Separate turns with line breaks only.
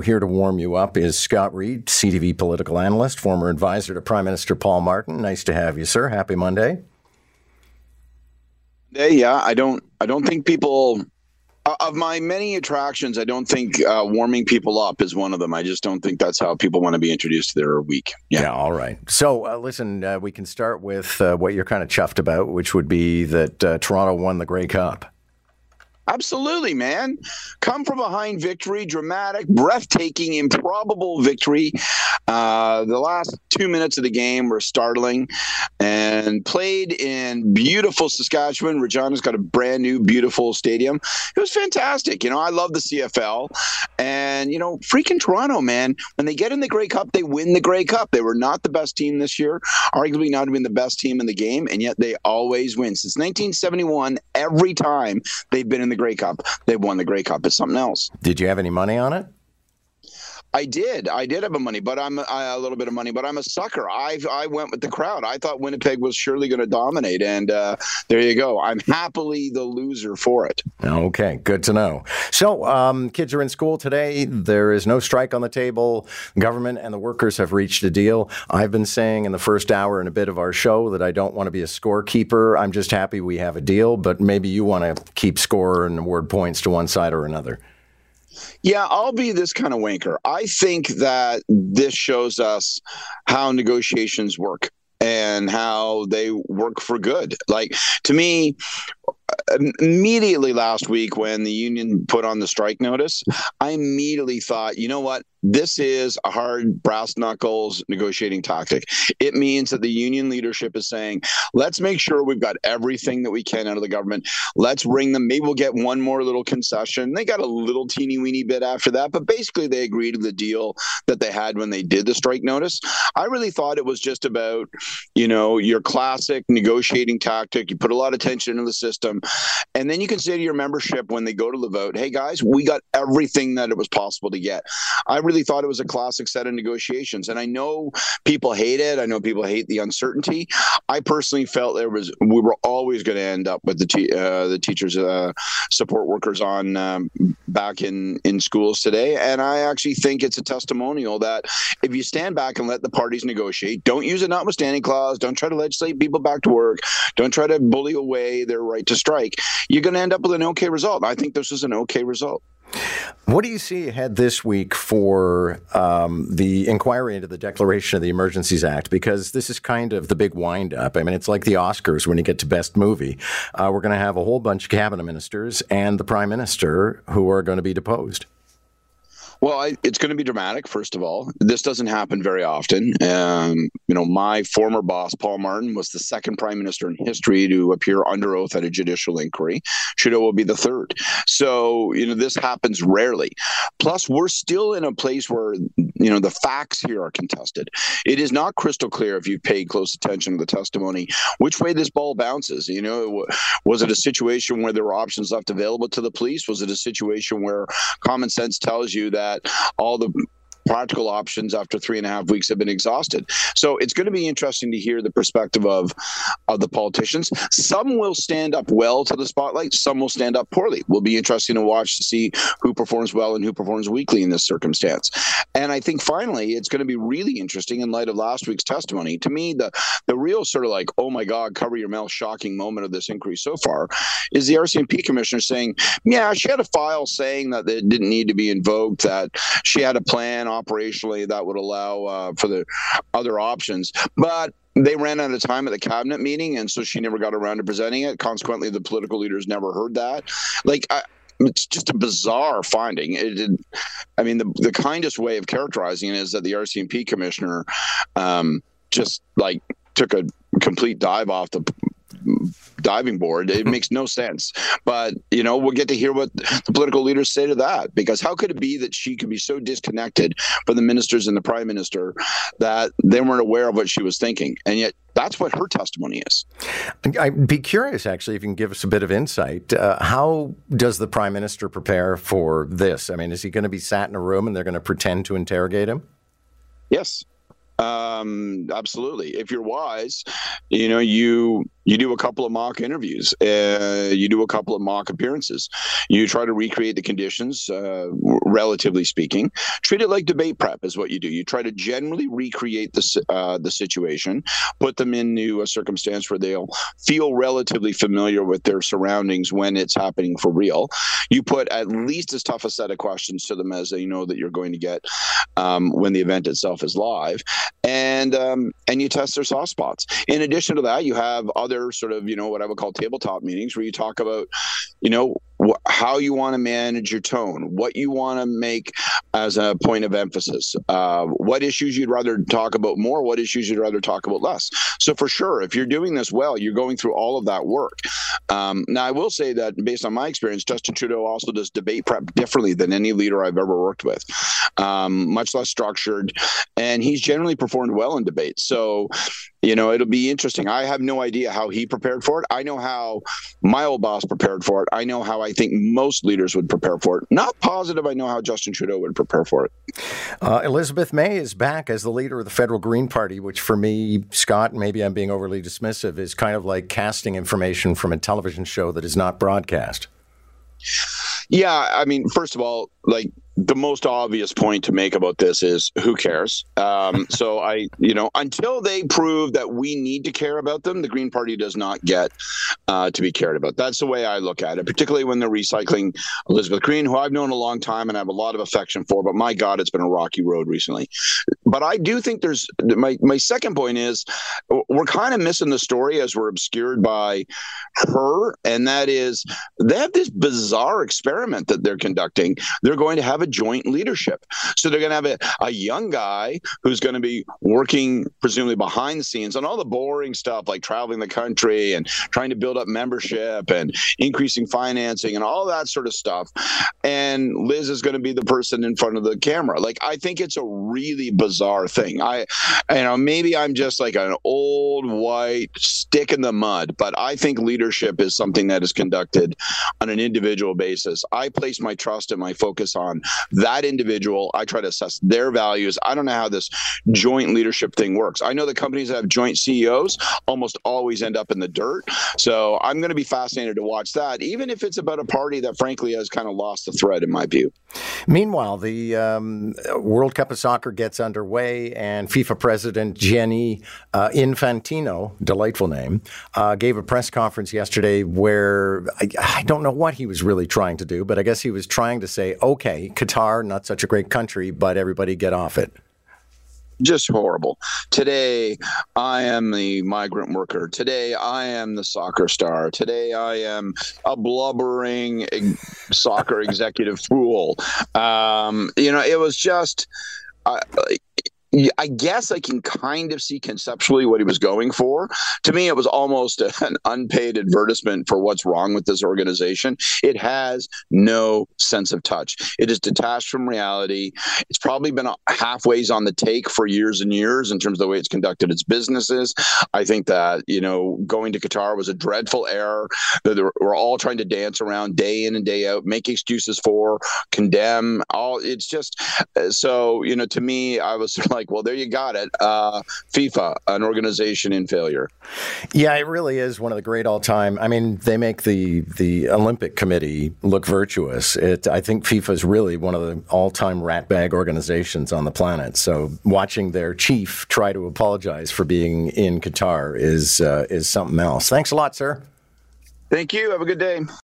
here to warm you up is Scott Reid, CTV political analyst, former advisor to Prime Minister Paul Martin. Nice to have you, sir. Happy Monday.
Hey, Yeah, I don't. I don't think people. Of my many attractions, I don't think uh, warming people up is one of them. I just don't think that's how people want to be introduced to their week.
Yeah. yeah all right. So, uh, listen, uh, we can start with uh, what you're kind of chuffed about, which would be that uh, Toronto won the Grey Cup.
Absolutely, man. Come from behind victory, dramatic, breathtaking, improbable victory. Uh, the last two minutes of the game were startling and played in beautiful Saskatchewan. Regina's got a brand new, beautiful stadium. It was fantastic. You know, I love the CFL. And, you know, freaking Toronto, man, when they get in the Grey Cup, they win the Grey Cup. They were not the best team this year, arguably not even the best team in the game, and yet they always win. Since 1971, every time they've been in the the Grey Cup. They won the Grey Cup. It's something else.
Did you have any money on it?
I did. I did have a money, but I'm I, a little bit of money, but I'm a sucker. I I went with the crowd. I thought Winnipeg was surely going to dominate, and uh, there you go. I'm happily the loser for it.
Okay, good to know. So, um, kids are in school today. There is no strike on the table. Government and the workers have reached a deal. I've been saying in the first hour and a bit of our show that I don't want to be a scorekeeper. I'm just happy we have a deal, but maybe you want to keep score and award points to one side or another.
Yeah, I'll be this kind of wanker. I think that this shows us how negotiations work and how they work for good. Like to me, immediately last week when the union put on the strike notice, I immediately thought, you know what? This is a hard brass knuckles negotiating tactic. It means that the union leadership is saying, let's make sure we've got everything that we can out of the government. Let's wring them. Maybe we'll get one more little concession. They got a little teeny weeny bit after that, but basically they agreed to the deal that they had when they did the strike notice. I really thought it was just about, you know, your classic negotiating tactic. You put a lot of tension into the system. And then you can say to your membership when they go to the vote, hey guys, we got everything that it was possible to get. I really thought it was a classic set of negotiations. And I know people hate it. I know people hate the uncertainty. I personally felt there was we were always going to end up with the uh, the teachers uh, support workers on um, back in in schools today. And I actually think it's a testimonial that if you stand back and let the parties negotiate, don't use a notwithstanding clause, don't try to legislate people back to work, don't try to bully away their right to strike, you're going to end up with an okay result. I think this is an okay result.
What do you see ahead this week for um, the inquiry into the declaration of the Emergencies Act? Because this is kind of the big windup. I mean, it's like the Oscars when you get to Best Movie. Uh, we're going to have a whole bunch of cabinet ministers and the Prime Minister who are going to be deposed.
Well, I, it's going to be dramatic. First of all, this doesn't happen very often. Um, you know, my former boss, Paul Martin, was the second prime minister in history to appear under oath at a judicial inquiry. Trudeau will be the third. So, you know, this happens rarely. Plus, we're still in a place where you know the facts here are contested. It is not crystal clear if you've paid close attention to the testimony which way this ball bounces. You know, was it a situation where there were options left available to the police? Was it a situation where common sense tells you that all the practical options after three and a half weeks have been exhausted. So it's going to be interesting to hear the perspective of of the politicians. Some will stand up well to the spotlight. Some will stand up poorly. Will be interesting to watch to see who performs well and who performs weakly in this circumstance. And I think finally, it's going to be really interesting in light of last week's testimony. To me, the the real sort of like, oh my God, cover your mouth, shocking moment of this inquiry so far is the RCMP commissioner saying, yeah, she had a file saying that it didn't need to be invoked, that she had a plan operationally that would allow uh, for the other options. But they ran out of time at the cabinet meeting, and so she never got around to presenting it. Consequently, the political leaders never heard that. Like, I, it's just a bizarre finding. It, it, I mean, the the kindest way of characterizing it is that the RCMP commissioner um, just like took a complete dive off the diving board. It makes no sense. But, you know, we'll get to hear what the political leaders say to that because how could it be that she could be so disconnected from the ministers and the prime minister that they weren't aware of what she was thinking? And yet that's what her testimony is.
I'd be curious, actually, if you can give us a bit of insight. Uh, how does the prime minister prepare for this? I mean, is he going to be sat in a room and they're going to pretend to interrogate him?
Yes. Um, absolutely. If you're wise, you know, you you do a couple of mock interviews, uh, you do a couple of mock appearances, you try to recreate the conditions, uh, relatively speaking. Treat it like debate prep is what you do. You try to generally recreate the uh, the situation, put them into a circumstance where they'll feel relatively familiar with their surroundings when it's happening for real. You put at least as tough a set of questions to them as they know that you're going to get um, when the event itself is live, and um, and you test their soft spots. In addition to that, you have other sort of, you know, what I would call tabletop meetings where you talk about, you know, wh- how you want to manage your tone, what you want to make as a point of emphasis, uh, what issues you'd rather talk about more, what issues you'd rather talk about less. So for sure, if you're doing this well, you're going through all of that work. Um, now, I will say that based on my experience, Justin Trudeau also does debate prep differently than any leader I've ever worked with, um, much less structured, and he's generally performed well in debates. So you know, it'll be interesting. I have no idea how he prepared for it. I know how my old boss prepared for it. I know how I think most leaders would prepare for it. Not positive I know how Justin Trudeau would prepare for it.
Uh, Elizabeth May is back as the leader of the federal Green Party, which for me, Scott, maybe I'm being overly dismissive, is kind of like casting information from a television show that is not broadcast.
Yeah, I mean, first of all, like the most obvious point to make about this is who cares? Um, so I, you know, until they prove that we need to care about them, the Green Party does not get uh, to be cared about. That's the way I look at it, particularly when they're recycling Elizabeth Green, who I've known a long time and I have a lot of affection for. But my God, it's been a rocky road recently. But I do think there's my my second point is we're kind of missing the story as we're obscured by her, and that is they have this bizarre experiment that they're conducting. They're going to have a a joint leadership. So they're going to have a, a young guy who's going to be working, presumably behind the scenes on all the boring stuff like traveling the country and trying to build up membership and increasing financing and all that sort of stuff. And Liz is going to be the person in front of the camera. Like, I think it's a really bizarre thing. I, you know, maybe I'm just like an old white stick in the mud, but I think leadership is something that is conducted on an individual basis. I place my trust and my focus on that individual. I try to assess their values. I don't know how this joint leadership thing works. I know the companies that have joint CEOs almost always end up in the dirt. So I'm going to be fascinated to watch that, even if it's about a party that frankly has kind of lost the thread, in my view.
Meanwhile, the um, World Cup of Soccer gets underway, and FIFA President Gianni uh, Infantino, delightful name, uh, gave a press conference yesterday where I, I don't know what he was really trying to do, but I guess he was trying to say, okay, Qatar, not such a great country, but everybody get off it
just horrible. Today, I am the migrant worker. Today, I am the soccer star. Today, I am a blubbering soccer executive fool. Um, you know, it was just. Uh, I guess I can kind of see conceptually what he was going for. To me, it was almost an unpaid advertisement for what's wrong with this organization. It has no sense of touch. It is detached from reality. It's probably been halfways on the take for years and years in terms of the way it's conducted its businesses. I think that, you know, going to Qatar was a dreadful error that we're all trying to dance around day in and day out, make excuses for, condemn, all. It's just uh, so, you know, to me, I was like, like, well, there you got it. Uh, FIFA, an organization in failure.
Yeah, it really is one of the great all time. I mean, they make the the Olympic Committee look virtuous. It, I think FIFA is really one of the all time ratbag organizations on the planet. So watching their chief try to apologize for being in Qatar is uh, is something else. Thanks a lot, sir.
Thank you. Have a good day.